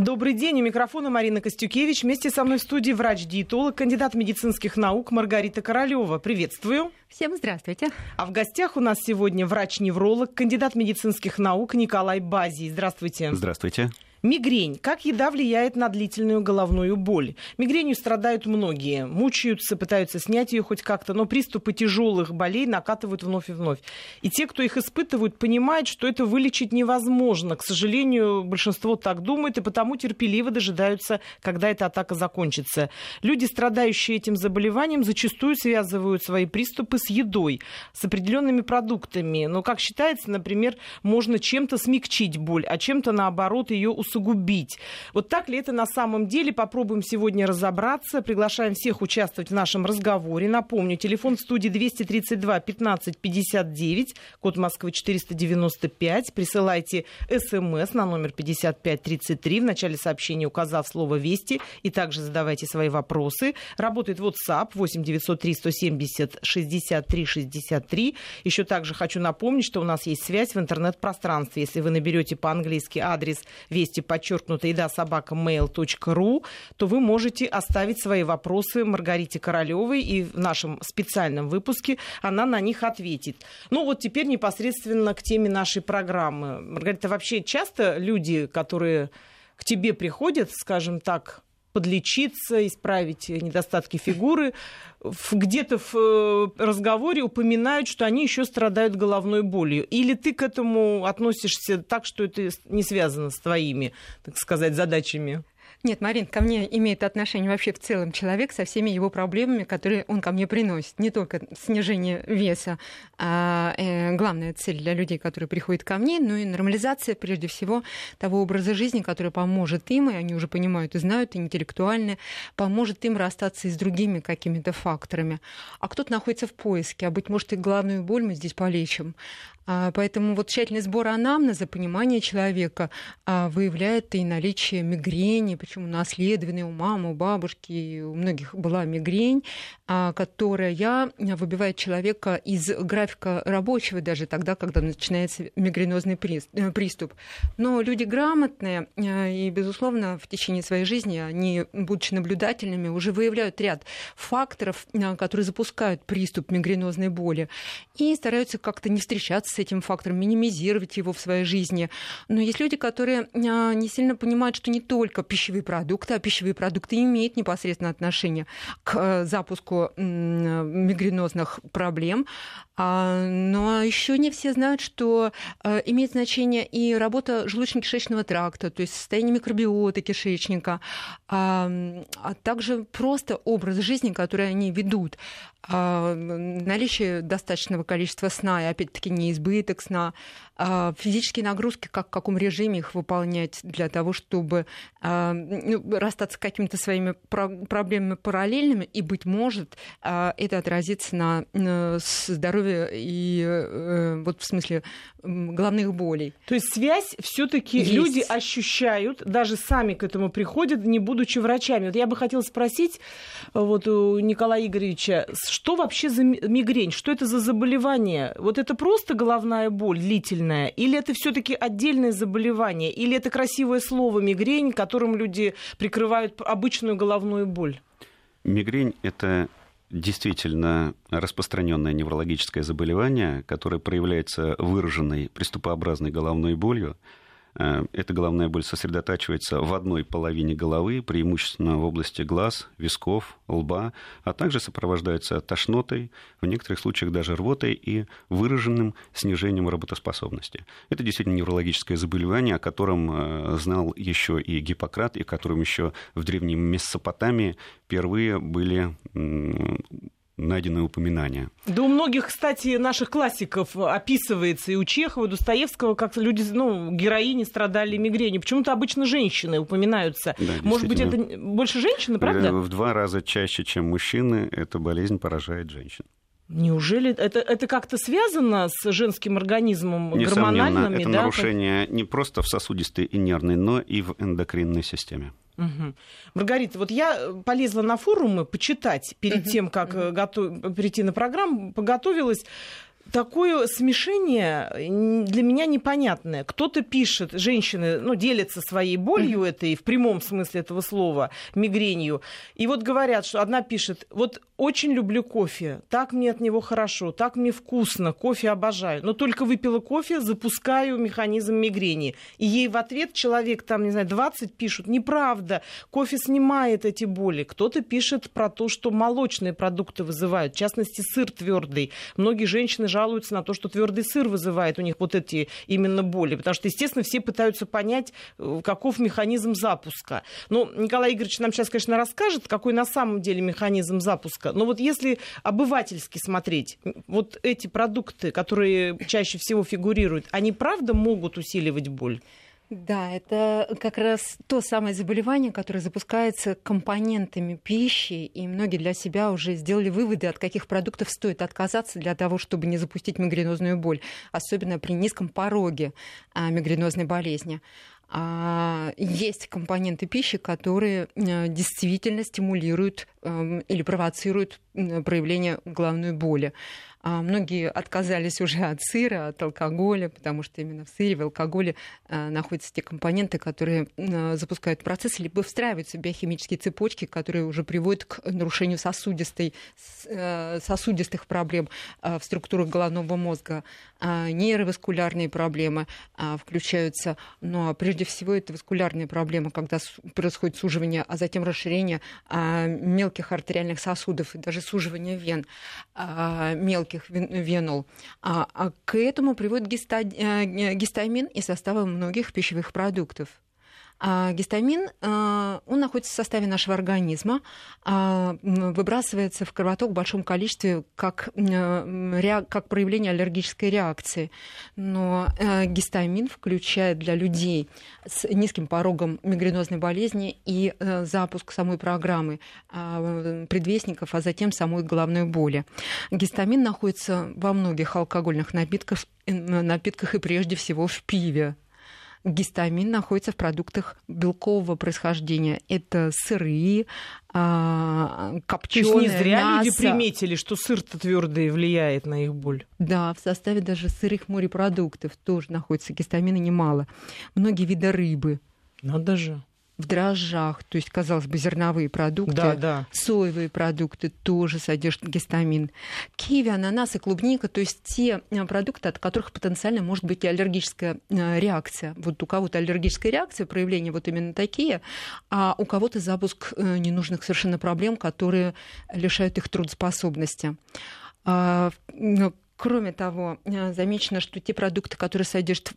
Добрый день. У микрофона Марина Костюкевич. Вместе со мной в студии врач-диетолог, кандидат медицинских наук Маргарита Королева. Приветствую. Всем здравствуйте. А в гостях у нас сегодня врач-невролог, кандидат медицинских наук Николай Базий. Здравствуйте. Здравствуйте. Мигрень. Как еда влияет на длительную головную боль? Мигренью страдают многие. Мучаются, пытаются снять ее хоть как-то, но приступы тяжелых болей накатывают вновь и вновь. И те, кто их испытывают, понимают, что это вылечить невозможно. К сожалению, большинство так думает, и потому терпеливо дожидаются, когда эта атака закончится. Люди, страдающие этим заболеванием, зачастую связывают свои приступы с едой, с определенными продуктами. Но, как считается, например, можно чем-то смягчить боль, а чем-то, наоборот, ее усугубить усугубить. Вот так ли это на самом деле? Попробуем сегодня разобраться. Приглашаем всех участвовать в нашем разговоре. Напомню, телефон в студии 232 15 59, код Москвы 495. Присылайте смс на номер 5533. В начале сообщения указав слово «Вести» и также задавайте свои вопросы. Работает WhatsApp 8 903 170 63 63. Еще также хочу напомнить, что у нас есть связь в интернет-пространстве. Если вы наберете по-английски адрес «Вести вести подчеркнуто еда собака mail.ru, то вы можете оставить свои вопросы Маргарите Королевой, и в нашем специальном выпуске она на них ответит. Ну вот теперь непосредственно к теме нашей программы. Маргарита, вообще часто люди, которые к тебе приходят, скажем так, подлечиться, исправить недостатки фигуры, где-то в э, разговоре упоминают, что они еще страдают головной болью. Или ты к этому относишься так, что это не связано с твоими, так сказать, задачами? Нет, Марин, ко мне имеет отношение вообще в целом человек со всеми его проблемами, которые он ко мне приносит. Не только снижение веса, а э, главная цель для людей, которые приходят ко мне, но и нормализация, прежде всего, того образа жизни, который поможет им, и они уже понимают и знают, и интеллектуально, поможет им расстаться и с другими какими-то факторами. А кто-то находится в поиске, а быть может и главную боль мы здесь полечим. А, поэтому вот тщательный сбор анамнеза, понимание человека а, выявляет и наличие мигрени, почему наследованной у мамы, у бабушки, у многих была мигрень, а, которая выбивает человека из графика рабочего даже тогда, когда начинается мигренозный э, приступ. Но люди грамотные и, безусловно, в течение своей жизни они, будучи наблюдательными, уже выявляют ряд факторов, которые запускают приступ мигренозной боли и стараются как-то не встречаться этим фактором, минимизировать его в своей жизни. Но есть люди, которые а, не сильно понимают, что не только пищевые продукты, а пищевые продукты имеют непосредственное отношение к э, запуску мигренозных проблем. А, но еще не все знают, что э, имеет значение и работа желудочно-кишечного тракта, то есть состояние микробиоты кишечника, а, а также просто образ жизни, который они ведут. Наличие достаточного количества сна, и опять-таки неизбыток сна, физические нагрузки, как в каком режиме их выполнять для того, чтобы ну, расстаться с какими-то своими проблемами параллельными, и, быть может, это отразится на здоровье и э, вот в смысле головных болей. То есть связь все-таки люди ощущают, даже сами к этому приходят, не будучи врачами. Вот я бы хотела спросить вот у Николая Игоревича, что вообще за мигрень, что это за заболевание? Вот это просто головная боль длительная, или это все-таки отдельное заболевание, или это красивое слово мигрень, которым люди прикрывают обычную головную боль? Мигрень – это действительно распространенное неврологическое заболевание, которое проявляется выраженной приступообразной головной болью, эта головная боль сосредотачивается в одной половине головы, преимущественно в области глаз, висков, лба, а также сопровождается тошнотой, в некоторых случаях даже рвотой и выраженным снижением работоспособности. Это действительно неврологическое заболевание, о котором э, знал еще и Гиппократ, и о котором еще в древней Месопотамии впервые были найденные упоминания. Да у многих, кстати, наших классиков описывается и у Чехова, и у Достоевского, как люди, ну, героини страдали мигренью. Почему-то обычно женщины упоминаются. Да, Может быть, это больше женщины, правда? Э, в два раза чаще, чем мужчины, эта болезнь поражает женщин. Неужели это, это как-то связано с женским организмом Несомненно, гормональными? Это да? нарушение не просто в сосудистой и нервной, но и в эндокринной системе. Угу. Маргарита, вот я полезла на форумы почитать перед угу. тем, как угу. готов... прийти на программу, подготовилась такое смешение для меня непонятное. Кто-то пишет, женщины, ну, делятся своей болью этой, в прямом смысле этого слова, мигренью. И вот говорят, что одна пишет, вот очень люблю кофе, так мне от него хорошо, так мне вкусно, кофе обожаю. Но только выпила кофе, запускаю механизм мигрени. И ей в ответ человек, там, не знаю, 20 пишут, неправда, кофе снимает эти боли. Кто-то пишет про то, что молочные продукты вызывают, в частности, сыр твердый. Многие женщины жалуются на то, что твердый сыр вызывает у них вот эти именно боли. Потому что, естественно, все пытаются понять, э, каков механизм запуска. Но Николай Игоревич нам сейчас, конечно, расскажет, какой на самом деле механизм запуска. Но вот если обывательски смотреть, вот эти продукты, которые чаще всего фигурируют, они правда могут усиливать боль? Да, это как раз то самое заболевание, которое запускается компонентами пищи, и многие для себя уже сделали выводы, от каких продуктов стоит отказаться для того, чтобы не запустить мигренозную боль, особенно при низком пороге а, мигренозной болезни. А, есть компоненты пищи, которые э, действительно стимулируют эм, или провоцируют проявление головной боли. А многие отказались уже от сыра, от алкоголя, потому что именно в сыре, в алкоголе а, находятся те компоненты, которые а, запускают процесс, либо встраиваются в биохимические цепочки, которые уже приводят к нарушению сосудистой, э, сосудистых проблем в структурах головного мозга. Нейроваскулярные проблемы включаются, но ну, прежде всего это васкулярные проблемы, когда происходит суживание, а затем расширение мелких артериальных сосудов и даже суживание вен мелких мелких венул. А, а к этому приводит э, гистамин из состава многих пищевых продуктов. А гистамин, а, он находится в составе нашего организма, а, выбрасывается в кровоток в большом количестве как, как проявление аллергической реакции. Но э, гистамин включает для людей с низким порогом мигренозной болезни и э, запуск самой программы предвестников, а затем самой головной боли. Гистамин находится во многих алкогольных напитках, напитках и прежде всего в пиве гистамин находится в продуктах белкового происхождения. Это сыры, а, копченое То есть не зря мясо. люди приметили, что сыр-то твердый влияет на их боль. Да, в составе даже сырых морепродуктов тоже находится гистамина немало. Многие виды рыбы. Надо же в дрожжах, то есть, казалось бы, зерновые продукты, да, да. соевые продукты тоже содержат гистамин. Киви, ананас и клубника, то есть те э, продукты, от которых потенциально может быть и аллергическая э, реакция. Вот у кого-то аллергическая реакция, проявления вот именно такие, а у кого-то запуск э, ненужных совершенно проблем, которые лишают их трудоспособности. А, кроме того, замечено, что те продукты, которые содержат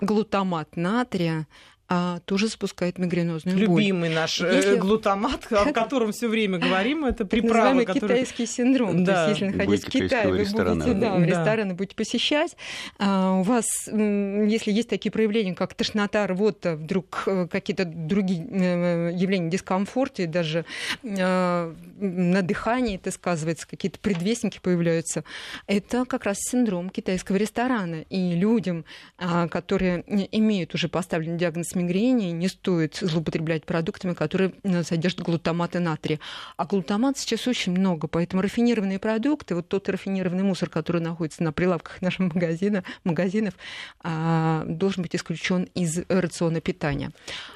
глутамат натрия, а, тоже запускает мигренозную Любимый боль. Любимый наш э, если... глутамат, о котором все время говорим, это приправа, который... китайский синдром. Да. То есть, если находитесь в Китае, вы будете да, в рестораны будете посещать, а у вас, если есть такие проявления, как тошнота, рвота, вдруг э, какие-то другие э, явления дискомфорта, и даже на дыхании это сказывается, какие-то предвестники появляются, это как раз синдром китайского ресторана. И людям, а, которые имеют уже поставленный диагноз мигрени не стоит злоупотреблять продуктами, которые э, содержат глутамат и натрия. А глутамат сейчас очень много, поэтому рафинированные продукты, вот тот рафинированный мусор, который находится на прилавках наших магазина, магазинов, а, должен быть исключен из рациона питания.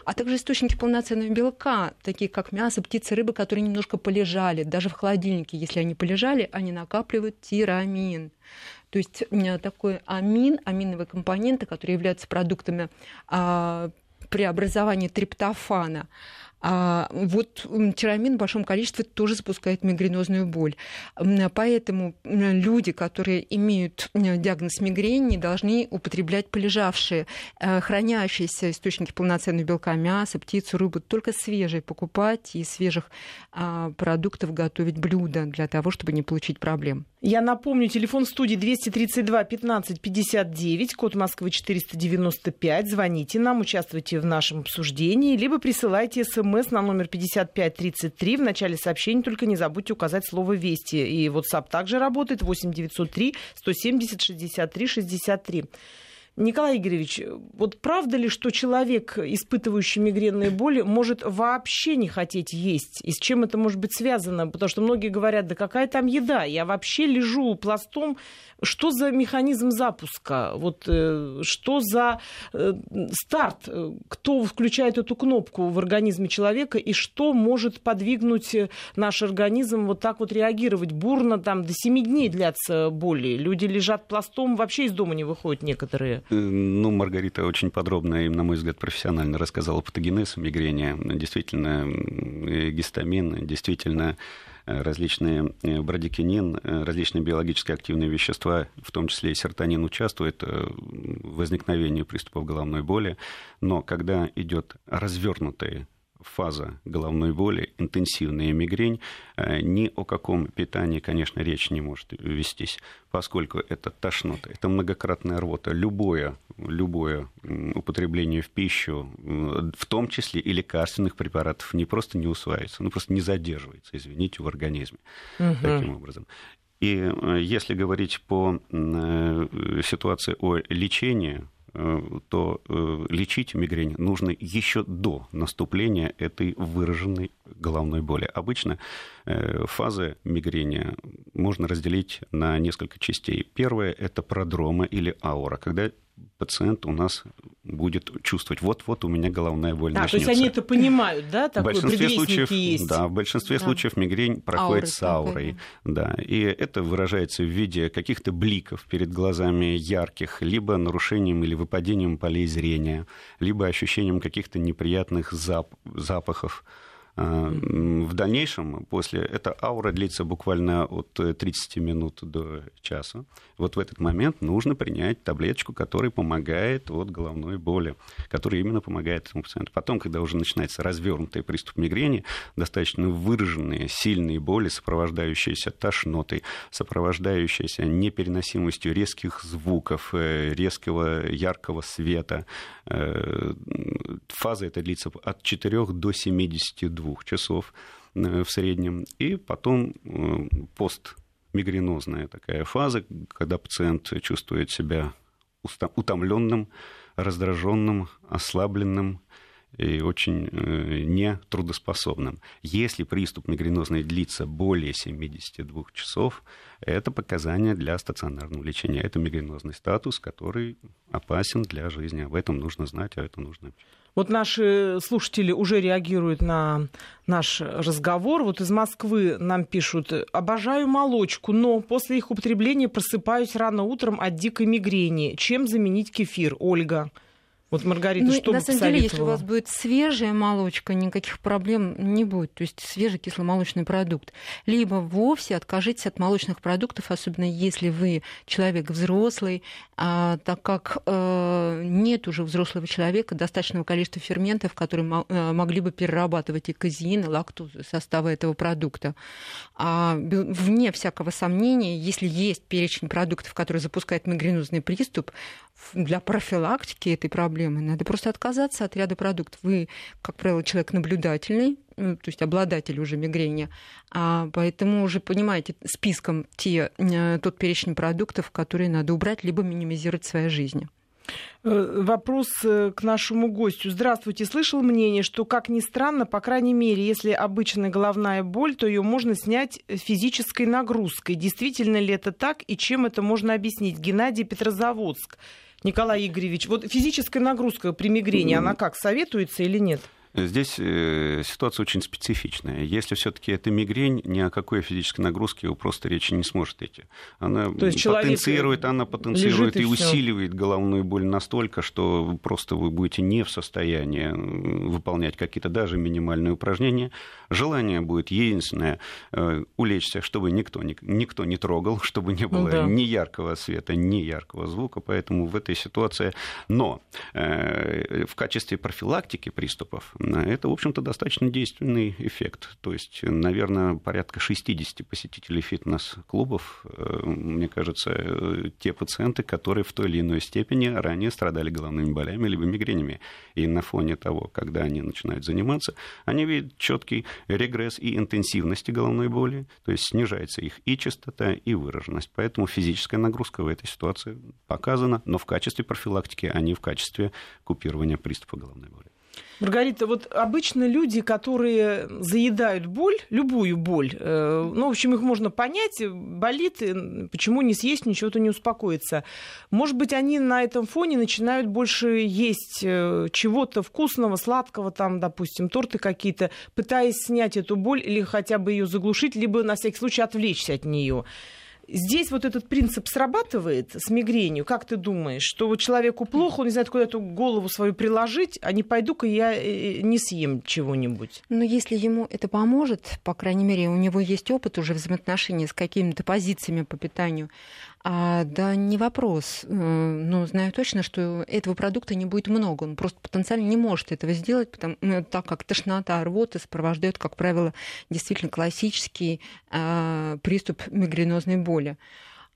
А также источники полноценного белка, такие как мясо, птицы, рыба, которые немножко полежали, даже в холодильнике, если они полежали, они накапливают тирамин. То есть э, такой амин, аминовые компоненты, которые являются продуктами а, преобразования триптофана. А вот тирамин в большом количестве тоже запускает мигренозную боль. Поэтому люди, которые имеют диагноз мигрени, должны употреблять полежавшие, э, хранящиеся источники полноценного белка, мясо, птицу, рыбу, только свежие покупать и свежих а, продуктов готовить блюда для того, чтобы не получить проблем. Я напомню, телефон студии 232 15 59, код Москвы 495. Звоните нам, участвуйте в нашем обсуждении, либо присылайте смс смс на номер 5533. В начале сообщения только не забудьте указать слово «Вести». И WhatsApp также работает 8903 170 63 63. Николай Игоревич, вот правда ли, что человек, испытывающий мигренные боли, может вообще не хотеть есть? И с чем это может быть связано? Потому что многие говорят, да какая там еда? Я вообще лежу пластом. Что за механизм запуска? Вот э, что за э, старт? Кто включает эту кнопку в организме человека? И что может подвигнуть наш организм вот так вот реагировать бурно? Там до 7 дней длятся боли. Люди лежат пластом, вообще из дома не выходят некоторые. Э, ну, Маргарита очень подробно и, на мой взгляд, профессионально рассказала патогенез мигрени. Действительно, гистамин, действительно э, различные э, брадикинин, различные биологически активные вещества, в том числе и серотонин, участвуют в возникновении приступов головной боли. Но когда идет развернутый фаза головной боли, интенсивная мигрень, э, ни о каком питании, конечно, речь не может вестись, поскольку это тошнота, это многократная рвота. Любое, любое употребление в пищу, в том числе и лекарственных препаратов, не просто не усваивается, ну просто не задерживается, извините, в организме угу. таким образом. И э, если говорить по э, ситуации о лечении, то э, лечить мигрень нужно еще до наступления этой выраженной головной боли. Обычно э, фазы мигрени можно разделить на несколько частей. Первая – это продрома или аура, когда пациент у нас будет чувствовать, вот-вот у меня головная боль да, начнется. То есть они это понимают, да? Такой в большинстве случаев, есть. Да, в большинстве да. случаев мигрень проходит Ауры с аурой. Да, и это выражается в виде каких-то бликов перед глазами ярких, либо нарушением или выпадением полей зрения, либо ощущением каких-то неприятных зап- запахов в дальнейшем, после, эта аура длится буквально от 30 минут до часа. Вот в этот момент нужно принять таблеточку, которая помогает от головной боли, которая именно помогает этому пациенту. Потом, когда уже начинается развернутый приступ мигрени, достаточно выраженные, сильные боли, сопровождающиеся тошнотой, сопровождающиеся непереносимостью резких звуков, э, резкого яркого света. Э, фаза эта длится от 4 до 72 двух часов э, в среднем. И потом э, постмигренозная такая фаза, когда пациент чувствует себя утомленным, раздраженным, ослабленным, и очень э, нетрудоспособным. Если приступ мигренозный длится более 72 часов, это показания для стационарного лечения. Это мигренозный статус, который опасен для жизни. Об этом нужно знать, а это нужно вот наши слушатели уже реагируют на наш разговор. Вот из Москвы нам пишут, обожаю молочку, но после их употребления просыпаюсь рано утром от дикой мигрени. Чем заменить кефир? Ольга. Вот, Маргарита, ну, что На самом деле, если у вас будет свежая молочка, никаких проблем не будет. То есть свежий кисломолочный продукт. Либо вовсе откажитесь от молочных продуктов, особенно если вы человек взрослый, а, так как а, нет уже взрослого человека достаточного количества ферментов, которые а, могли бы перерабатывать и казеин, и лактозу состава этого продукта. А, вне всякого сомнения, если есть перечень продуктов, которые запускают мигренозный приступ, для профилактики этой проблемы надо просто отказаться от ряда продуктов. Вы, как правило, человек наблюдательный, то есть обладатель уже мигрени, а поэтому уже понимаете списком те, э, тот перечень продуктов, которые надо убрать, либо минимизировать в своей жизни. Э, вопрос э, к нашему гостю. Здравствуйте. Слышал мнение, что, как ни странно, по крайней мере, если обычная головная боль, то ее можно снять физической нагрузкой. Действительно ли это так и чем это можно объяснить? Геннадий Петрозаводск. Николай Игоревич, вот физическая нагрузка при мигрени, она как, советуется или нет? Здесь э, ситуация очень специфичная. Если все-таки это мигрень, ни о какой физической нагрузке его просто речи не сможет идти. Она То есть потенцирует, она потенцирует и, и усиливает головную боль настолько, что просто вы будете не в состоянии выполнять какие-то даже минимальные упражнения. Желание будет единственное э, улечься, чтобы никто, никто не трогал, чтобы не было да. ни яркого света, ни яркого звука. Поэтому в этой ситуации... Но э, в качестве профилактики приступов это, в общем-то, достаточно действенный эффект. То есть, наверное, порядка 60 посетителей фитнес-клубов, э, мне кажется, э, те пациенты, которые в той или иной степени ранее страдали головными болями либо мигренями. И на фоне того, когда они начинают заниматься, они видят четкий регресс и интенсивности головной боли, то есть снижается их и частота, и выраженность. Поэтому физическая нагрузка в этой ситуации показана, но в качестве профилактики, а не в качестве купирования приступа головной боли. Маргарита, вот обычно люди, которые заедают боль, любую боль, э, ну, в общем, их можно понять, болит, почему не съесть, ничего-то не успокоится. Может быть, они на этом фоне начинают больше есть э, чего-то вкусного, сладкого, там, допустим, торты какие-то, пытаясь снять эту боль или хотя бы ее заглушить, либо на всякий случай отвлечься от нее. Здесь вот этот принцип срабатывает с мигренью. Как ты думаешь, что человеку плохо, он не знает, куда эту голову свою приложить, а не пойду-ка я э, не съем чего-нибудь? Но если ему это поможет, по крайней мере, у него есть опыт уже взаимоотношений с какими-то позициями по питанию, а, да, не вопрос. Э, но знаю точно, что этого продукта не будет много. Он просто потенциально не может этого сделать, потому, ну, так как тошнота, рвота сопровождает, как правило, действительно классический а, приступ мигренозной боли.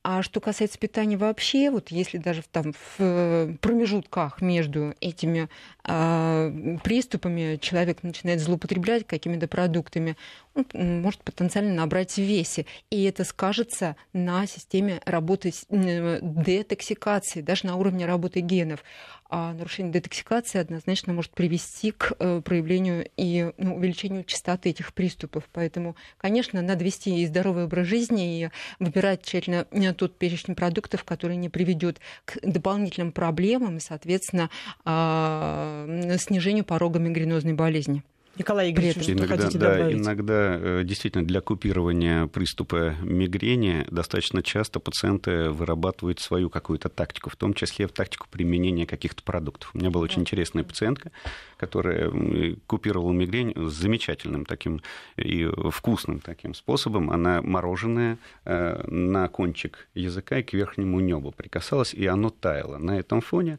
А что касается питания вообще, вот если даже там в промежутках между этими э, приступами человек начинает злоупотреблять какими-то продуктами, он может потенциально набрать весе. И это скажется на системе работы детоксикации, даже на уровне работы генов а нарушение детоксикации однозначно может привести к э, проявлению и ну, увеличению частоты этих приступов. Поэтому, конечно, надо вести и здоровый образ жизни, и выбирать тщательно э, тот перечень продуктов, который не приведет к дополнительным проблемам и, соответственно, а, снижению порога мигренозной болезни. Николай Игоревич, что иногда, хотите да, добавить? Иногда э, действительно для купирования приступа мигрени достаточно часто пациенты вырабатывают свою какую-то тактику, в том числе в тактику применения каких-то продуктов. У меня была очень интересная пациентка, которая купировала мигрень замечательным таким и вкусным таким способом. Она мороженое э, на кончик языка и к верхнему небу прикасалась, и оно таяло. На этом фоне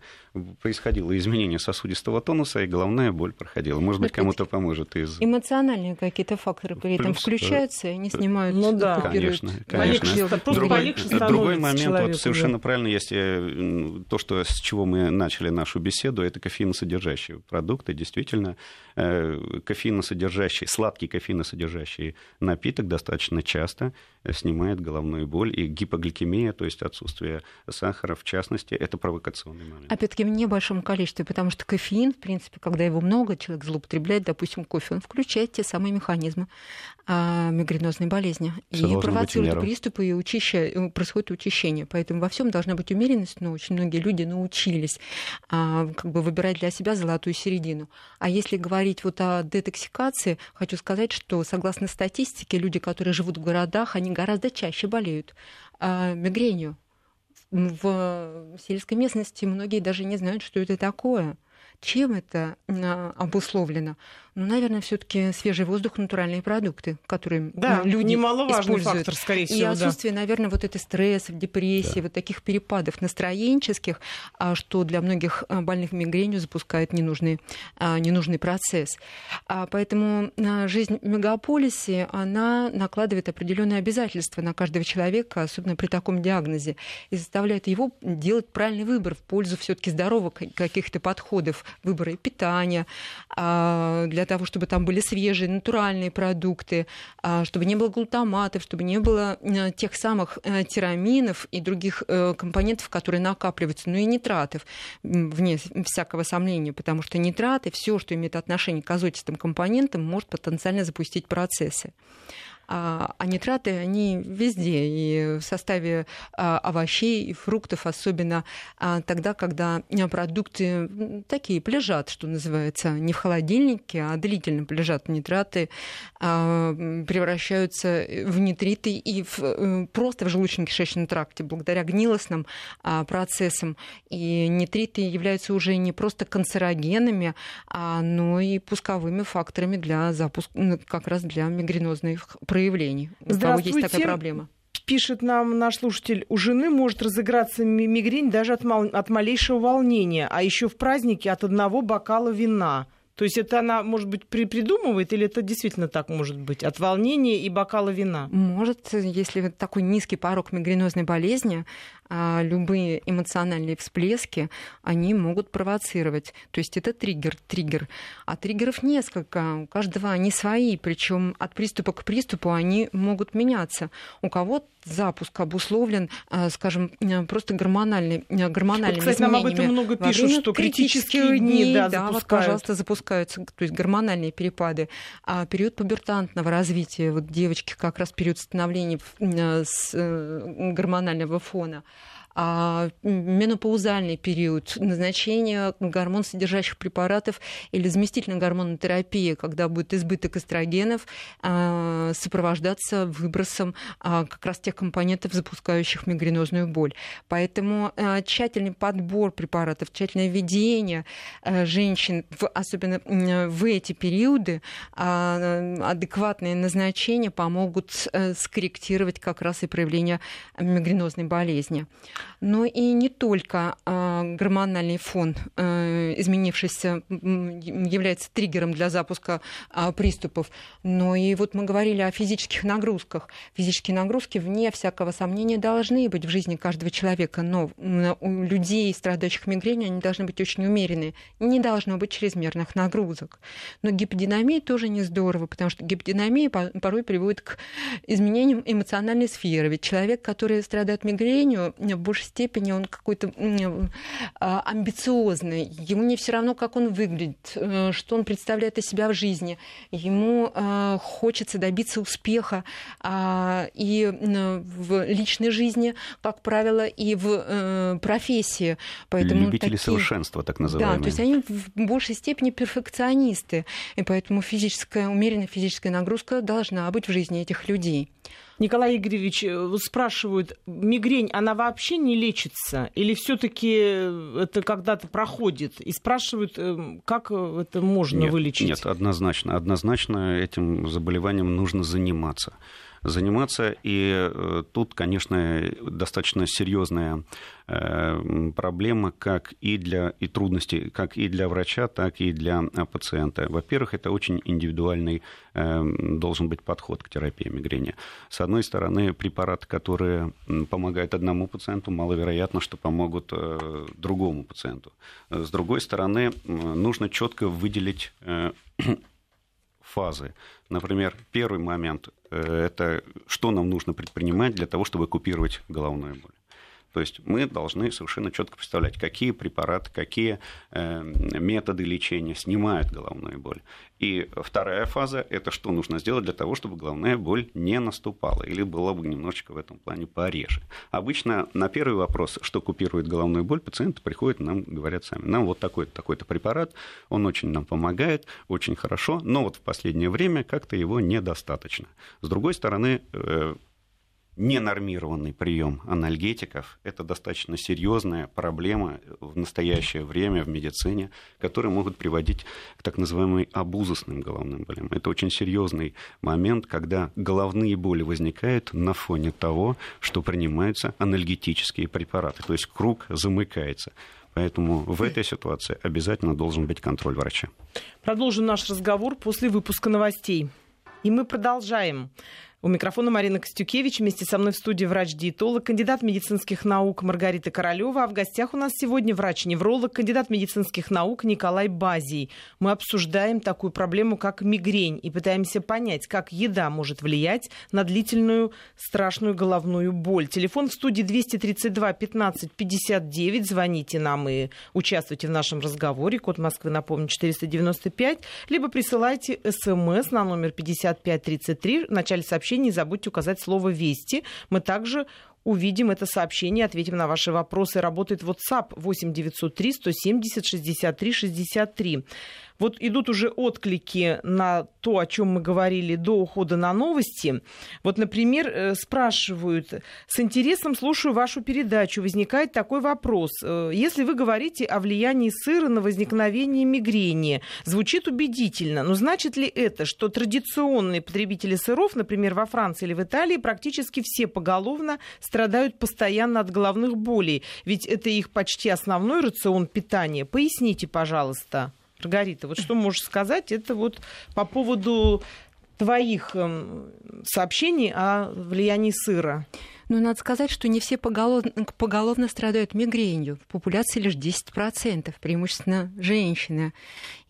происходило изменение сосудистого тонуса, и головная боль проходила. Может быть, кому-то поможет из... Эмоциональные какие-то факторы при этом Плюс, включаются, и они снимают, ну, да. Конечно, конечно. Другой, другой момент, вот совершенно да. правильно, если то, что, с чего мы начали нашу беседу, это кофеиносодержащие продукты, действительно, э, кофеиносодержащий, сладкий кофеиносодержащий напиток достаточно часто снимает головную боль, и гипогликемия, то есть отсутствие сахара, в частности, это провокационный момент. Опять-таки в небольшом количестве, потому что кофеин, в принципе, когда его много, человек злоупотребляет, допустим, кофе, он включает те самые механизмы а, мигренозной болезни Всё и провоцирует приступы, и учаща... происходит учащение. Поэтому во всем должна быть умеренность, но очень многие люди научились а, как бы выбирать для себя золотую середину. А если говорить вот о детоксикации, хочу сказать, что согласно статистике, люди, которые живут в городах, они гораздо чаще болеют а, мигренью. В сельской местности многие даже не знают, что это такое. Чем это а, обусловлено? Ну, наверное, все-таки свежий воздух, натуральные продукты, которые да, ну, люди немаловажный используют. фактор, скорее всего. И отсутствие, да. наверное, вот этой стрессов, депрессии, да. вот таких перепадов настроенческих, а что для многих а, больных мигренью запускает ненужный, а, ненужный процесс. Поэтому жизнь в мегаполисе, она накладывает определенные обязательства на каждого человека, особенно при таком диагнозе, и заставляет его делать правильный выбор в пользу все-таки здоровых каких-то подходов, выбора и питания, для для того, чтобы там были свежие, натуральные продукты, а, чтобы не было глутаматов, чтобы не было э, тех самых э, тираминов и других э, компонентов, которые накапливаются, ну и нитратов, вне всякого сомнения, потому что нитраты, все, что имеет отношение к азотистым компонентам, может потенциально запустить процессы. А, а нитраты, они везде, и в составе а, овощей и фруктов, особенно а, тогда, когда продукты такие полежат, что называется, не в холодильнике, а длительно полежат нитраты, превращаются в нитриты и в, э, просто в желудочно-кишечном тракте, благодаря гнилостным процессам. И нитриты являются уже не просто канцерогенами, но и пусковыми факторами для запуска, как раз для мигренозных проявлений проявлений, у кого есть такая проблема. Пишет нам наш слушатель, у жены может разыграться мигрень даже от, мал... от малейшего волнения, а еще в празднике от одного бокала вина. То есть это она, может быть, при придумывает, или это действительно так может быть? От волнения и бокала вина? Может, если такой низкий порог мигренозной болезни, любые эмоциональные всплески, они могут провоцировать. То есть это триггер, триггер. А триггеров несколько, у каждого они свои, причем от приступа к приступу они могут меняться. У кого запуск обусловлен, а, скажем, просто гормональный, гормональными вот, кстати, нам об этом много пишут, что критические дни, дни да, да вот, пожалуйста, запускаются, то есть гормональные перепады. А период пубертантного развития, вот девочки как раз период становления э, гормонального фона а, менопаузальный период, назначение гормон содержащих препаратов или заместительная гормонотерапия, когда будет избыток эстрогенов, а, сопровождаться выбросом а, как раз тех компонентов, запускающих мигренозную боль. Поэтому тщательный подбор препаратов, тщательное введение женщин, особенно в эти периоды, адекватные назначения помогут э, скорректировать как раз и проявление мигренозной болезни но и не только а, гормональный фон, э, изменившийся, является триггером для запуска а, приступов, но и вот мы говорили о физических нагрузках. Физические нагрузки, вне всякого сомнения, должны быть в жизни каждого человека, но у людей, страдающих мигренью, они должны быть очень умеренные. Не должно быть чрезмерных нагрузок. Но гиподинамия тоже не здорово, потому что гиподинамия порой приводит к изменениям эмоциональной сферы. Ведь человек, который страдает мигренью, в большей степени он какой-то а, амбициозный. Ему не все равно, как он выглядит, э, что он представляет из себя в жизни. Ему э, хочется добиться успеха а, и в личной жизни, как правило, и в э, профессии. Поэтому Любители такие... совершенства, так называемые. Да, то есть они в большей степени перфекционисты. И поэтому физическая, умеренная физическая нагрузка должна быть в жизни этих людей. Николай Игоревич, э, вот спрашивают, мигрень, она вообще не лечится? Или все таки это когда-то проходит? И спрашивают, э, как это можно нет, вылечить? Нет, однозначно. Однозначно этим заболеванием нужно заниматься заниматься. И э, тут, конечно, достаточно серьезная э, проблема как и для и трудности как и для врача, так и для э, пациента. Во-первых, это очень индивидуальный должен быть подход к терапии мигрени. С одной стороны, препараты, которые помогают одному пациенту, маловероятно, что помогут другому пациенту. С другой стороны, нужно четко выделить фазы. Например, первый момент – это что нам нужно предпринимать для того, чтобы купировать головную боль. То есть мы должны совершенно четко представлять, какие препараты, какие э, методы лечения снимают головную боль. И вторая фаза – это что нужно сделать для того, чтобы головная боль не наступала или была бы немножечко в этом плане пореже. Обычно на первый вопрос, что купирует головную боль, пациенты приходят, нам говорят сами, нам вот такой-то такой препарат, он очень нам помогает, очень хорошо, но вот в последнее время как-то его недостаточно. С другой стороны, э, ненормированный прием анальгетиков – это достаточно серьезная проблема в настоящее время в медицине, которые могут приводить к так называемым абузусным головным болям. Это очень серьезный момент, когда головные боли возникают на фоне того, что принимаются анальгетические препараты, то есть круг замыкается. Поэтому в этой ситуации обязательно должен быть контроль врача. Продолжим наш разговор после выпуска новостей. И мы продолжаем. У микрофона Марина Костюкевич. Вместе со мной в студии врач-диетолог, кандидат медицинских наук Маргарита Королева. А в гостях у нас сегодня врач-невролог, кандидат медицинских наук Николай Базий. Мы обсуждаем такую проблему, как мигрень, и пытаемся понять, как еда может влиять на длительную страшную головную боль. Телефон в студии 232 15 59. Звоните нам и участвуйте в нашем разговоре. Код Москвы, напомню, 495. Либо присылайте смс на номер 5533 в начале сообщения сообщении не забудьте указать слово «Вести». Мы также увидим это сообщение, ответим на ваши вопросы. Работает WhatsApp 8 903 170 63 63. Вот идут уже отклики на то, о чем мы говорили до ухода на новости. Вот, например, э, спрашивают, с интересом слушаю вашу передачу, возникает такой вопрос. Э, если вы говорите о влиянии сыра на возникновение мигрени, звучит убедительно, но значит ли это, что традиционные потребители сыров, например, во Франции или в Италии, практически все поголовно страдают постоянно от головных болей? Ведь это их почти основной рацион питания. Поясните, пожалуйста. Маргарита, вот что можешь сказать? Это вот по поводу твоих эм, сообщений о влиянии сыра. Ну, надо сказать, что не все поголовно, поголовно страдают мигренью. В популяции лишь 10%, преимущественно женщины.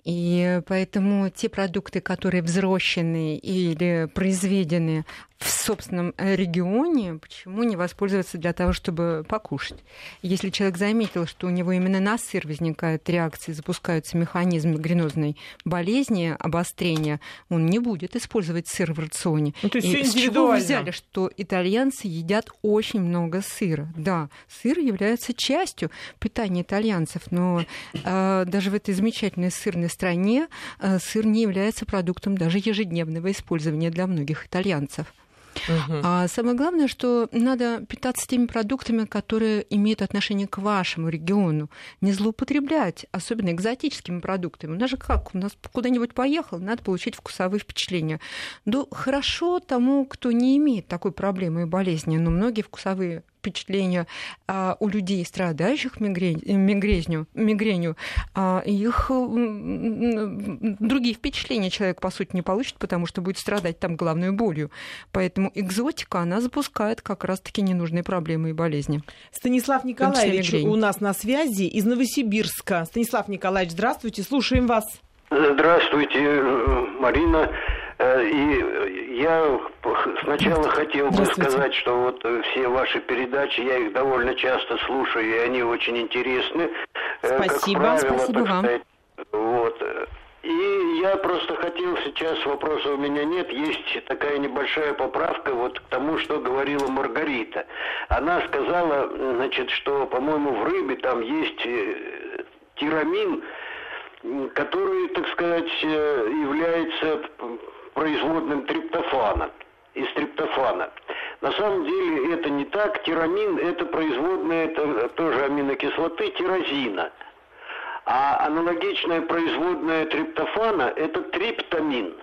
И поэтому те продукты, которые взрощены или произведены в собственном э, регионе, почему не воспользоваться для того, чтобы покушать? Если человек заметил, что у него именно на сыр возникает реакция, запускаются механизмы гренозной болезни, обострения, он не будет использовать сыр в рационе. Ну, то есть И с чего вы взяли, что итальянцы едят очень много сыра? Да, сыр является частью питания итальянцев, но э, даже в этой замечательной сырной стране э, сыр не является продуктом даже ежедневного использования для многих итальянцев. Угу. А самое главное, что надо питаться теми продуктами, которые имеют отношение к вашему региону. Не злоупотреблять, особенно экзотическими продуктами. У нас же как? У нас куда-нибудь поехал, надо получить вкусовые впечатления. Ну, хорошо тому, кто не имеет такой проблемы и болезни, но многие вкусовые впечатления а, у людей, страдающих мигрень, мигренью, мигренью а, их другие впечатления человек, по сути, не получит, потому что будет страдать там головной болью. Поэтому экзотика, она запускает как раз-таки ненужные проблемы и болезни. Станислав Николаевич у нас на связи из Новосибирска. Станислав Николаевич, здравствуйте, слушаем вас. Здравствуйте, Марина. Э, и я сначала хотел бы сказать, что вот все ваши передачи, я их довольно часто слушаю, и они очень интересны. Э, спасибо, как правило, спасибо вам. Сказать, вот. И я просто хотел сейчас, вопроса у меня нет, есть такая небольшая поправка вот к тому, что говорила Маргарита. Она сказала, значит, что, по-моему, в рыбе там есть э, тирамин, который, так сказать, является производным триптофана, из триптофана. На самом деле это не так. Тирамин – это производная, это тоже аминокислоты тирозина. А аналогичная производная триптофана – это триптамин.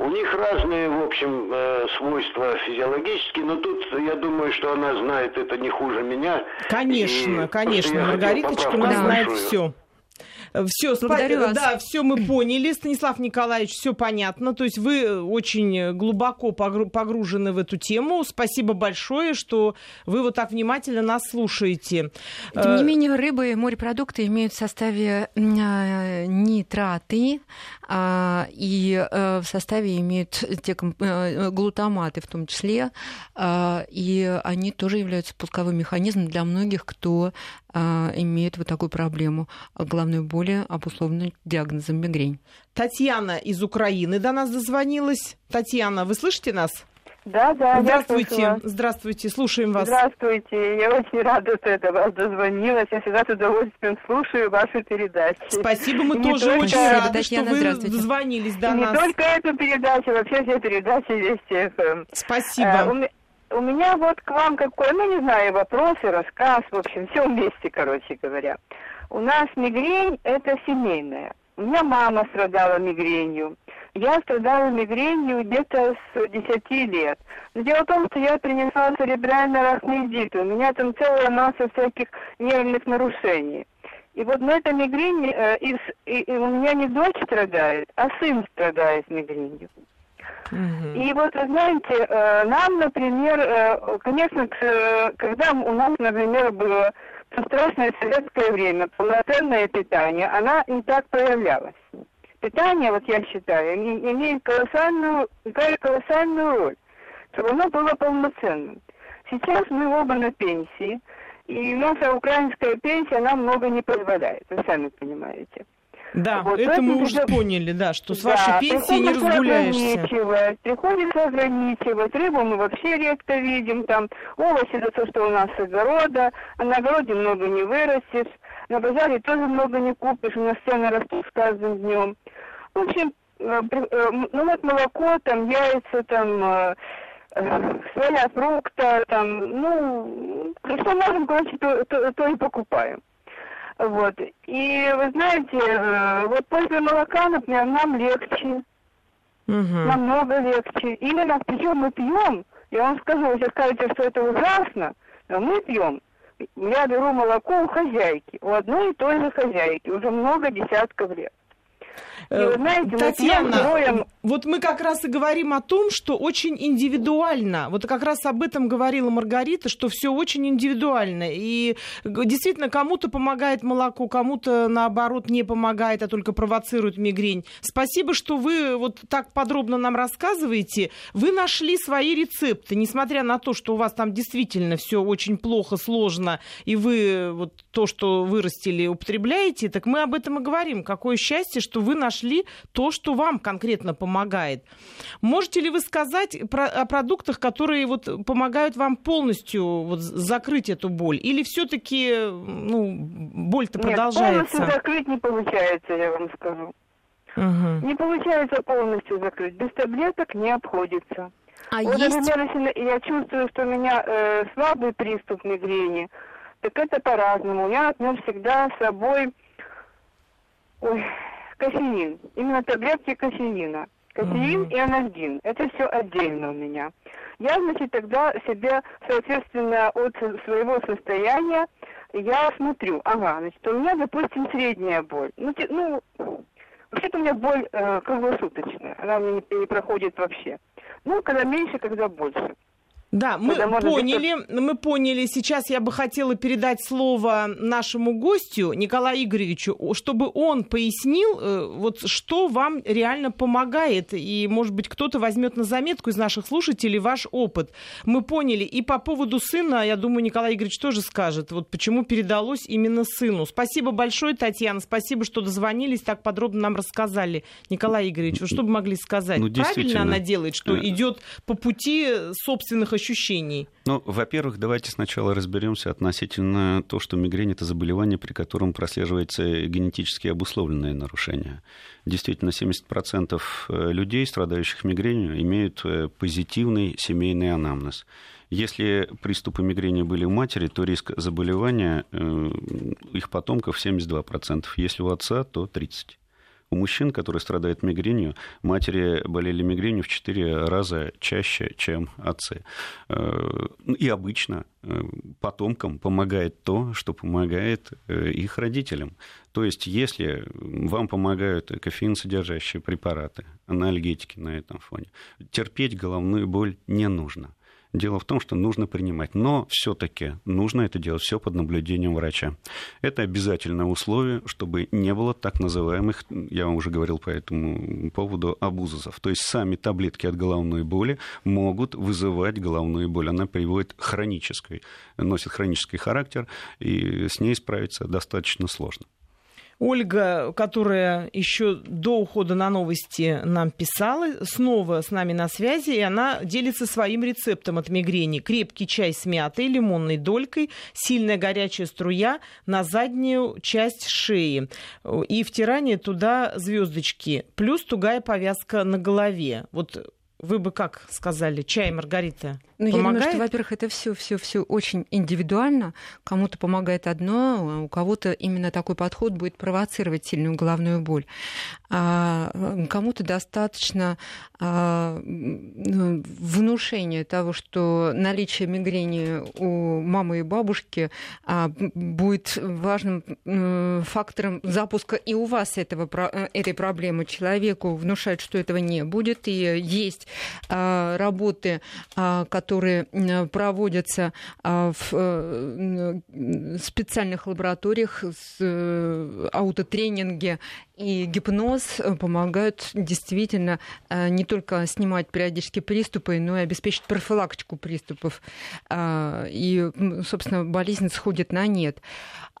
У них разные, в общем, э, свойства физиологические, но тут я думаю, что она знает это не хуже меня. Конечно, и конечно, Маргариточка у нас знает все. Все, Благодарю вас. Да, все мы поняли, Станислав Николаевич, все понятно. То есть вы очень глубоко погружены в эту тему. Спасибо большое, что вы вот так внимательно нас слушаете. Тем не э, менее, рыбы и морепродукты имеют в составе э, нитраты, а, и э, в составе имеют те глутаматы в том числе, а, и они тоже являются пусковым механизмом для многих, кто а, имеет вот такую проблему головной боли, обусловленной диагнозом мигрень. Татьяна из Украины до нас дозвонилась. Татьяна, вы слышите нас? Да, да. Здравствуйте, здравствуйте, слушаем вас. Здравствуйте, я очень рада, что это вас дозвонилась. Я всегда с удовольствием слушаю вашу передачу. Спасибо, мы и тоже только... очень рады, Татьяна, что вы дозвонились до и нас. Не только эту передачу, вообще все передачи Вести ФМ. Спасибо. А, у, у меня вот к вам какой, ну не знаю, вопросы, рассказ, в общем, все вместе, короче говоря. У нас мигрень это семейная. У меня мама страдала мигренью. Я страдала мигренью где-то с 10 лет. Но дело в том, что я принесла церебральный арахноидит. У меня там целая масса всяких нервных нарушений. И вот на этой мигрени э, и, и, и у меня не дочь страдает, а сын страдает мигренью. И вот, вы знаете, э, нам, например, э, конечно, когда у нас, например, было страшное советское время, полноценное питание, она не так проявлялась. Питание, вот я считаю, имеет колоссальную, играет колоссальную роль, чтобы оно было полноценным. Сейчас мы оба на пенсии, и наша украинская пенсия нам много не позволяет, вы сами понимаете. Да, вот это мы уже поняли, да, что с да, вашей пенсией не разгуляешься. Ограничивать, приходится ограничивать. Рыбу мы вообще редко видим. Там овощи, это то, что у нас с огорода. А на огороде много не вырастешь. На базаре тоже много не купишь. У нас цены растут с каждым днем. В общем, э, э, ну вот молоко, там яйца, там э, своя фрукта, там, ну, что можем, короче, то, то, то и покупаем. Вот. И вы знаете, э, вот после молока, например, нам легче. Угу. Намного легче. Именно причем мы пьем, я вам скажу, вы сейчас скажете, что это ужасно, но мы пьем я беру молоко у хозяйки, у одной и той же хозяйки, уже много десятков лет. И вы знаете, Татьяна, вот, героям... вот мы как раз и говорим о том, что очень индивидуально. Вот как раз об этом говорила Маргарита, что все очень индивидуально. И действительно, кому-то помогает молоко, кому-то, наоборот, не помогает, а только провоцирует мигрень. Спасибо, что вы вот так подробно нам рассказываете. Вы нашли свои рецепты, несмотря на то, что у вас там действительно все очень плохо, сложно, и вы вот то, что вырастили, употребляете, так мы об этом и говорим. Какое счастье, что вы нашли нашли то, что вам конкретно помогает. Можете ли вы сказать про, о продуктах, которые вот помогают вам полностью вот закрыть эту боль? Или все-таки ну, боль-то продолжается? Нет, полностью закрыть не получается, я вам скажу. Угу. Не получается полностью закрыть. Без таблеток не обходится. А вот, есть... например, если я чувствую, что у меня э, слабый приступ мигрени, так это по-разному. Я, например, всегда с собой... Ой, кофеин. Именно таблетки кофеина. Кофеин uh-huh. и анальгин. Это все отдельно у меня. Я, значит, тогда себе, соответственно, от своего состояния, я смотрю, ага, значит, у меня, допустим, средняя боль. Ну, те, ну вообще-то у меня боль э, круглосуточная, она у меня не, не проходит вообще. Ну, когда меньше, когда больше. Да, мы поняли, мы поняли. Сейчас я бы хотела передать слово нашему гостю Николаю Игоревичу, чтобы он пояснил, э, вот что вам реально помогает, и, может быть, кто-то возьмет на заметку из наших слушателей ваш опыт. Мы поняли. И по поводу сына, я думаю, Николай Игоревич тоже скажет, вот почему передалось именно сыну. Спасибо большое, Татьяна, спасибо, что дозвонились, так подробно нам рассказали. Николай Игоревич, вы что бы могли сказать? Ну, Правильно она делает, что э. идет по пути собственных ощущений? Ну, во-первых, давайте сначала разберемся относительно того, что мигрень это заболевание, при котором прослеживается генетически обусловленное нарушение. Действительно, 70% э, людей, страдающих мигренью, имеют э, позитивный семейный анамнез. Если приступы мигрени были у матери, то риск заболевания э, их потомков 72%. Если у отца, то 30%. У мужчин, которые страдают мигренью, матери болели мигренью в 4 раза чаще, чем отцы. Э, и обычно э, потомкам помогает то, что помогает э, их родителям. То есть, если вам помогают кофеин содержащие препараты, анальгетики на этом фоне, терпеть головную боль не нужно. Дело в том, что нужно принимать. Но все-таки нужно это делать все под наблюдением врача. Это обязательное условие, чтобы не было так называемых, я вам уже говорил по этому поводу, абузусов. То есть сами таблетки от головной боли могут вызывать головную боль. Она приводит хронической, носит хронический характер, и с ней справиться достаточно сложно. Ольга, которая еще до ухода на новости нам писала, снова с нами на связи, и она делится своим рецептом от мигрени. Крепкий чай с мятой, лимонной долькой, сильная горячая струя на заднюю часть шеи и втирание туда звездочки, плюс тугая повязка на голове. Вот вы бы как сказали, чай Маргарита? Ну, я думаю, что, во-первых, это все, все, все очень индивидуально. Кому-то помогает одно, а у кого-то именно такой подход будет провоцировать сильную головную боль. А кому-то достаточно а, ну, внушения того, что наличие мигрени у мамы и бабушки а, будет важным фактором запуска и у вас этого, э, этой проблемы. Человеку внушать, что этого не будет, и есть а, работы, а, которые проводятся а, в э, специальных лабораториях, э, аутотренинге и гипноз помогают действительно не только снимать периодически приступы, но и обеспечить профилактику приступов. И, собственно, болезнь сходит на нет.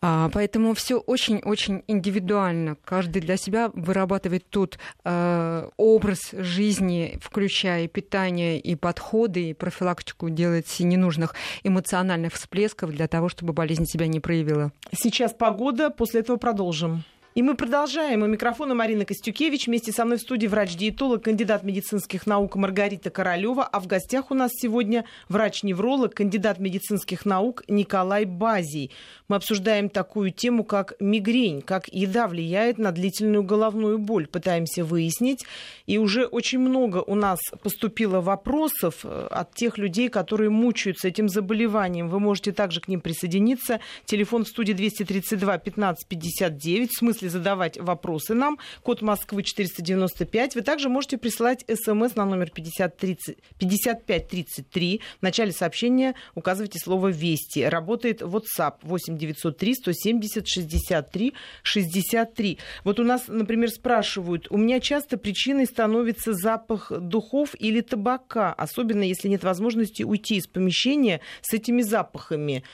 А, поэтому все очень-очень индивидуально. Каждый для себя вырабатывает тот э, образ жизни, включая питание и подходы, и профилактику делает ненужных эмоциональных всплесков для того, чтобы болезнь себя не проявила. Сейчас погода, после этого продолжим. И мы продолжаем. У микрофона Марина Костюкевич. Вместе со мной в студии врач-диетолог, кандидат медицинских наук Маргарита Королева. А в гостях у нас сегодня врач-невролог, кандидат медицинских наук Николай Базий. Мы обсуждаем такую тему, как мигрень, как еда влияет на длительную головную боль. Пытаемся выяснить. И уже очень много у нас поступило вопросов э, от тех людей, которые мучаются этим заболеванием. Вы можете также к ним присоединиться. Телефон в студии 232 15 59. В смысле задавать вопросы нам. Код Москвы 495. Вы также можете присылать смс на номер 50 30, 5533. В начале сообщения указывайте слово «Вести». Работает WhatsApp 8 903 170 63 63. Вот у нас, например, спрашивают, у меня часто причиной становится запах духов или табака, особенно если нет возможности уйти из помещения с этими запахами.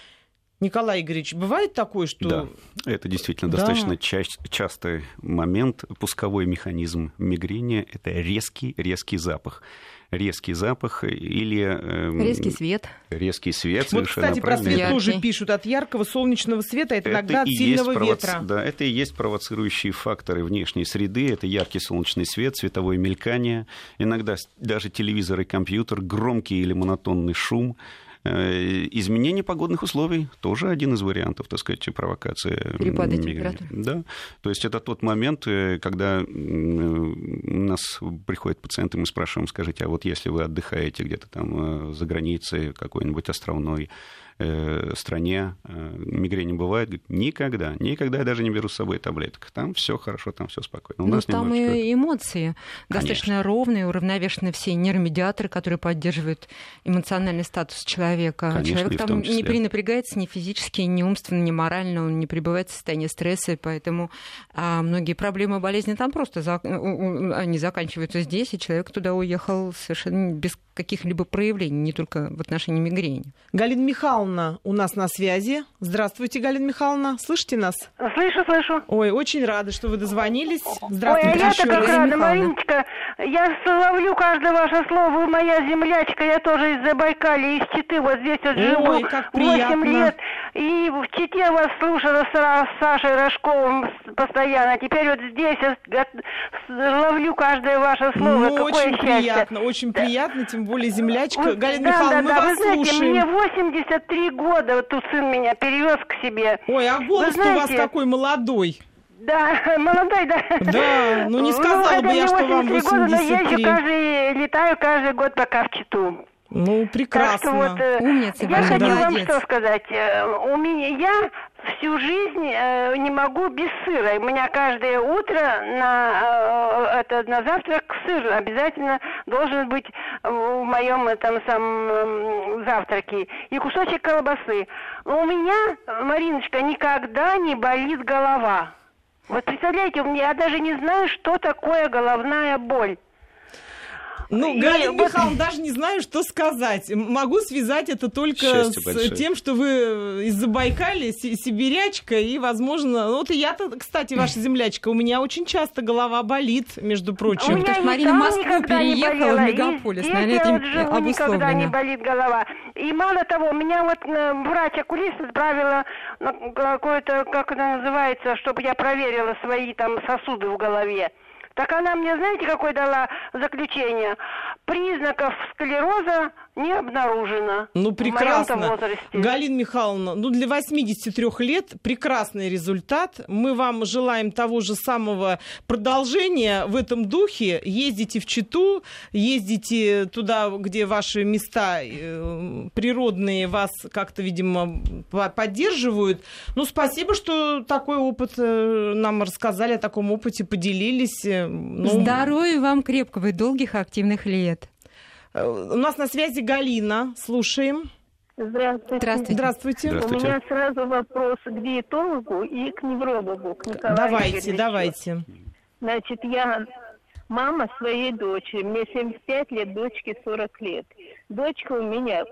Николай Игоревич, бывает такое, что... Да, это действительно да. достаточно ча- частый момент. Пусковой механизм мигрени – это резкий, резкий запах резкий запах или... Э, резкий свет. Резкий свет, Вот, кстати, про свет Яркий. тоже пишут. От яркого солнечного света, это, это иногда от сильного провоци... ветра. Да, это и есть провоцирующие факторы внешней среды. Это яркий солнечный свет, световое мелькание, иногда даже телевизор и компьютер, громкий или монотонный шум – изменение погодных условий тоже один из вариантов, так сказать, провокации. Перепады температуры. Да. То есть это тот момент, э, когда у нас приходят пациенты, мы спрашиваем, скажите, а вот если вы отдыхаете где-то там э, за границей какой-нибудь островной, э, стране э, мигрени бывает? Говорит, никогда, никогда я даже не беру с собой таблеток. Там все хорошо, там все спокойно. У нас там немножечко... и эмоции Конечно. достаточно ровные, уравновешены все нейромедиаторы, которые поддерживают эмоциональный статус человека. Конечно, Человек там не принапрягается ни физически, ни умственно, ни морально, он не пребывает в состоянии стресса, и поэтому а, многие проблемы болезни там просто за... они заканчиваются здесь, и человек туда уехал совершенно без каких-либо проявлений, не только в отношении мигрени. Галина Михайловна у нас на связи. Здравствуйте, Галина Михайловна. Слышите нас? Слышу, слышу. Ой, очень рада, что вы дозвонились. Здравствуйте. Ой, а я-то как рада, Мариночка. Я ловлю каждое ваше слово. Вы моя землячка. Я тоже из Забайкалья, из Читы. Вот здесь вот живу. Ой, как приятно. 8 лет. И в Чите вас слушала с Сашей Рожковым постоянно. Теперь вот здесь ловлю каждое ваше слово. Ну, Какое очень счастье. приятно, очень приятно, тем более землячка. Галина да, Михайловна, да, мы да, вас вы знаете, слушаем. Мне 83 года, вот тут сын меня перевез к себе. Ой, а голос у вас какой молодой. Да, молодой, да. Да, ну не ну, сказала ну, бы я, что вам 83. Года, но я еще каждый, летаю каждый год пока в Читу. Ну, прекрасно. Так что вот, э, Умница, я хочу молодец. вам что сказать. Э, у меня, я всю жизнь э, не могу без сыра. У меня каждое утро на, э, это, на завтрак сыр обязательно должен быть в моем этом самом завтраке. И кусочек колбасы. Но у меня, Мариночка, никогда не болит голова. Вот представляете, я даже не знаю, что такое головная боль. Ну, Галина вот... Михайловна, даже не знаю, что сказать. Могу связать это только Счастье с большое. тем, что вы из Забайкалья, сибирячка, и, возможно... Ну, вот и я-то, кстати, ваша землячка, у меня очень часто голова болит, между прочим. У меня Марина в Москву переехала в мегаполис, наверное, это вот никогда не болит голова. И мало того, меня вот э, врач-окулист отправила на какое-то, как это называется, чтобы я проверила свои там сосуды в голове. Так она мне, знаете, какое дала заключение? Признаков склероза не обнаружено. Ну, прекрасно. Галина Михайловна, ну, для 83 лет прекрасный результат. Мы вам желаем того же самого продолжения в этом духе. Ездите в Читу, ездите туда, где ваши места э, природные вас как-то, видимо, поддерживают. Ну, спасибо, что такой опыт э, нам рассказали, о таком опыте поделились. Ну... Здоровья вам крепкого и долгих активных лет. Э, у нас на связи Галина. Слушаем. Здравствуйте. Здравствуйте. Здравствуйте. Здравствуйте. У меня сразу вопрос к диетологу и к неврологу, к Николаю Давайте, Игоревичу. давайте. Значит, я мама своей дочери. Мне 75 лет, дочке 40 лет. Дочка у меня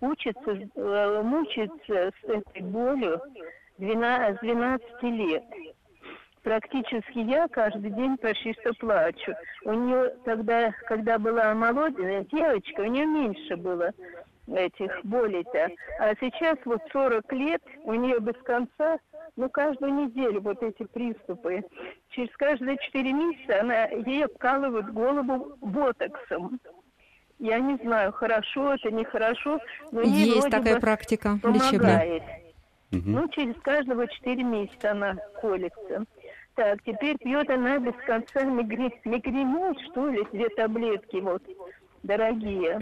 учится, э, мучается с этой болью 12, с 12 лет практически я каждый день почти что плачу. У нее тогда, когда была молодая девочка, у нее меньше было этих болей-то. А сейчас вот 40 лет, у нее без конца ну, каждую неделю вот эти приступы. Через каждые четыре месяца она, ей обкалывают голову ботоксом. Я не знаю, хорошо это, нехорошо, но ей Есть такая практика лечебная. Ну, через каждого четыре месяца она колется. Так, теперь пьет она без конца мигрень, мигренол, что ли, две таблетки вот, дорогие.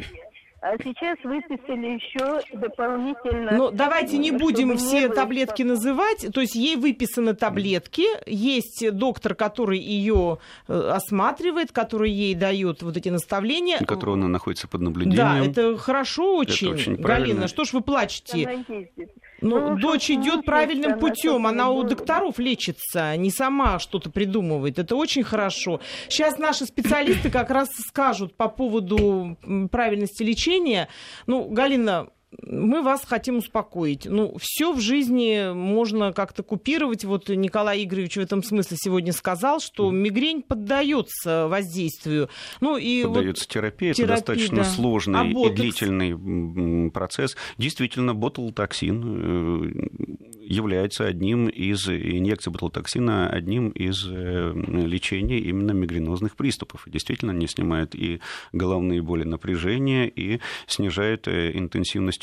А сейчас выписали еще дополнительно... Ну, давайте не будем все не таблетки называть. То есть ей выписаны таблетки, есть доктор, который ее э, осматривает, который ей дает вот эти наставления. И которого она находится под наблюдением. Да, это хорошо очень. Это очень Галина, что ж вы плачете? Ну, ну дочь идет правильным путем, она у докторов лечится, не сама что-то придумывает. Это очень хорошо. Сейчас наши специалисты как раз скажут по поводу правильности лечения. Ну, Галина, мы вас хотим успокоить. Ну, все в жизни можно как-то купировать. Вот Николай Игоревич в этом смысле сегодня сказал, что мигрень поддается воздействию. Ну, и поддается вот терапии, терапия, это достаточно да. сложный а и длительный процесс. Действительно, ботулотоксин э, является одним из инъекций ботулотоксина одним из э, лечений именно мигренозных приступов. Действительно, они снимают и головные боли напряжения, и снижают э,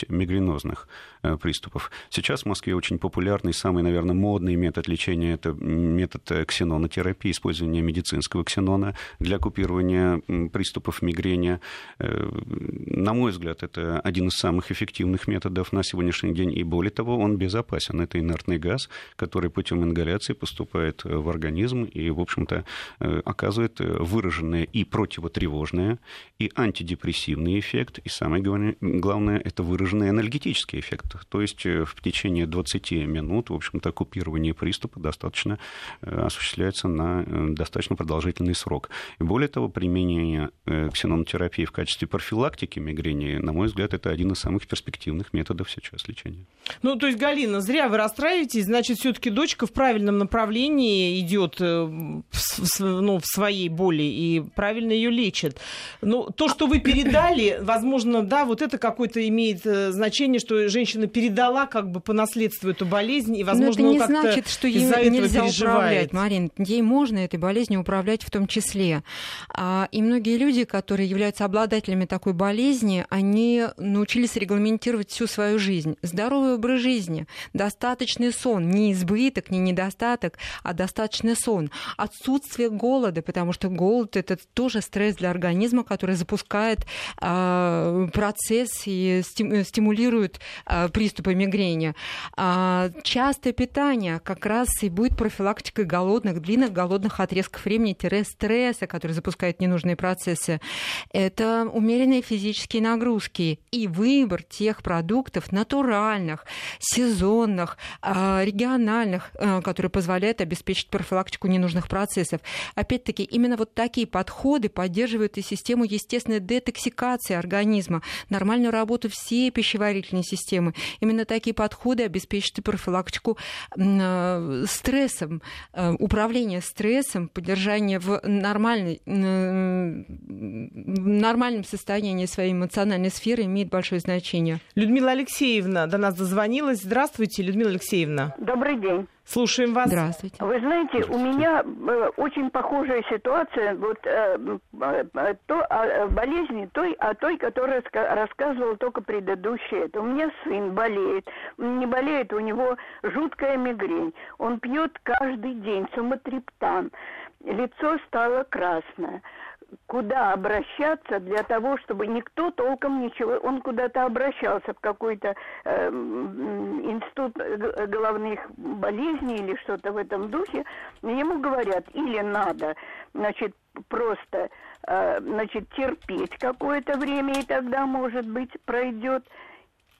интенсивность мигренозных э, приступов. Сейчас в Москве очень популярный, самый, наверное, модный метод лечения – это метод ксенонотерапии, использование медицинского ксенона для купирования приступов мигрени. На мой взгляд, это один из самых эффективных методов на сегодняшний день, и более того, он безопасен это инертный газ, который путем ингаляции поступает в организм и, в общем-то, э, оказывает выраженный и противотревожный, и антидепрессивный эффект, и самое главное, это выраженный анальгетический эффект. То есть э, в течение 20 минут, в общем-то, купирование приступа достаточно э, осуществляется на достаточно продолжительный срок. И более того, применение ксенонотерапии в качестве профилактики мигрени, на мой взгляд, это один из самых перспективных методов сейчас лечения. Ну, то есть, Галина, зря вы расстраиваетесь, значит, все-таки дочка в правильном направлении идет э, ну, в своей боли и правильно ее лечит. Ну, то, что вы передали, возможно, да, вот это какое-то имеет э, значение, что женщина передала как бы по наследству эту болезнь, и, возможно, Но это не значит, что ей нельзя управлять, Марин. Ей можно этой болезнью управлять в том числе. А, и многие люди, которые являются обладателями такой болезни, они научились регламентировать всю свою жизнь. Здоровый образ жизни, достаточный сон, не избыток, не недостаток, а достаточный сон. Отсутствие голода, потому что голод это тоже стресс для организма, который запускает э, процесс и стимулирует э, приступы мигрени. А, частое питание как раз и будет профилактикой голодных, длинных голодных отрезков времени-стресса, который запускает ненужные процессы. Это умеренные физические нагрузки и выбор тех продуктов натуральных, сезонных, а, региональных, а, которые позволяют обеспечить профилактику ненужных процессов. Опять-таки, именно вот такие подходы поддерживают и систему естественной детоксикации организма, нормальную работу всей пищеварительной системы. Именно такие подходы обеспечат и профилактику а, стрессом, управление стрессом, поддержание в нормальной, нормальном состоянии своей эмоциональной сферы имеет большое значение. Людмила Алексеевна до нас дозвонилась. Здравствуйте, Людмила Алексеевна. Добрый день. Слушаем вас. Здравствуйте. Вы знаете, у меня э, очень похожая ситуация, вот э, э, то о э, болезни той, о той, которая рассказывал только предыдущая. Это у меня сын болеет, не болеет, у него жуткая мигрень. Он пьет каждый день суматриптан. Лицо стало красное куда обращаться для того, чтобы никто толком ничего... Он куда-то обращался в какой-то э, институт головных болезней или что-то в этом духе. Ему говорят, или надо, значит, просто, э, значит, терпеть какое-то время, и тогда, может быть, пройдет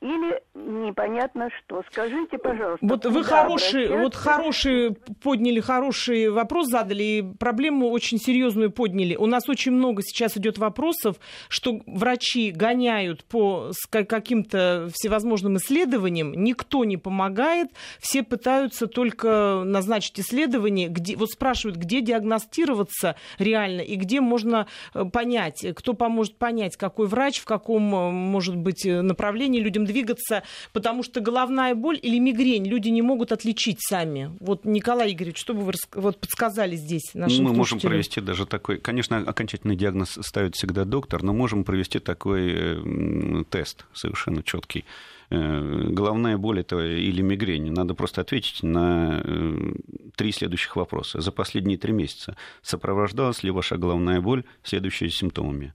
или непонятно что. Скажите, пожалуйста. Вот вы хороший, вот хороший подняли, хороший вопрос задали, и проблему очень серьезную подняли. У нас очень много сейчас идет вопросов, что врачи гоняют по каким-то всевозможным исследованиям, никто не помогает, все пытаются только назначить исследование, где, вот спрашивают, где диагностироваться реально и где можно э, понять, кто поможет понять, какой врач, в каком, э, может быть, э, направлении людям двигаться, потому что головная боль или мигрень люди не могут отличить сами. Вот, Николай Игоревич, что бы вы вот подсказали здесь нашим Мы можем провести даже такой, конечно, окончательный диагноз ставит всегда доктор, но можем провести такой э, тест совершенно четкий. Э, головная боль это или мигрень. Надо просто ответить на э, три следующих вопроса. За последние три месяца сопровождалась ли ваша головная боль следующими симптомами?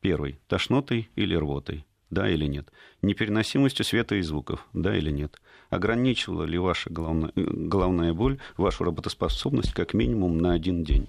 Первый – тошнотой или рвотой? Да или нет? Непереносимостью света и звуков? Да или нет? Ограничивала ли ваша головная, головная боль вашу работоспособность как минимум на один день?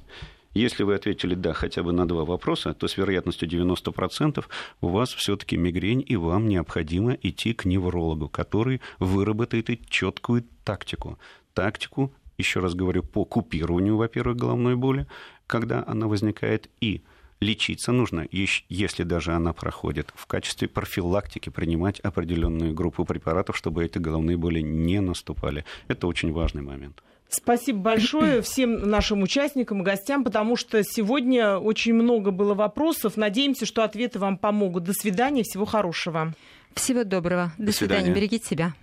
Если вы ответили «да» хотя бы на два вопроса, то с вероятностью 90% у вас все-таки мигрень, и вам необходимо идти к неврологу, который выработает четкую тактику. Тактику, еще раз говорю, по купированию, во-первых, головной боли, когда она возникает, и лечиться нужно, если даже она проходит, в качестве профилактики принимать определенную группу препаратов, чтобы эти головные боли не наступали. Это очень важный момент. Спасибо большое всем нашим участникам и гостям, потому что сегодня очень много было вопросов. Надеемся, что ответы вам помогут. До свидания, всего хорошего. Всего доброго. До, До свидания. свидания. Берегите себя.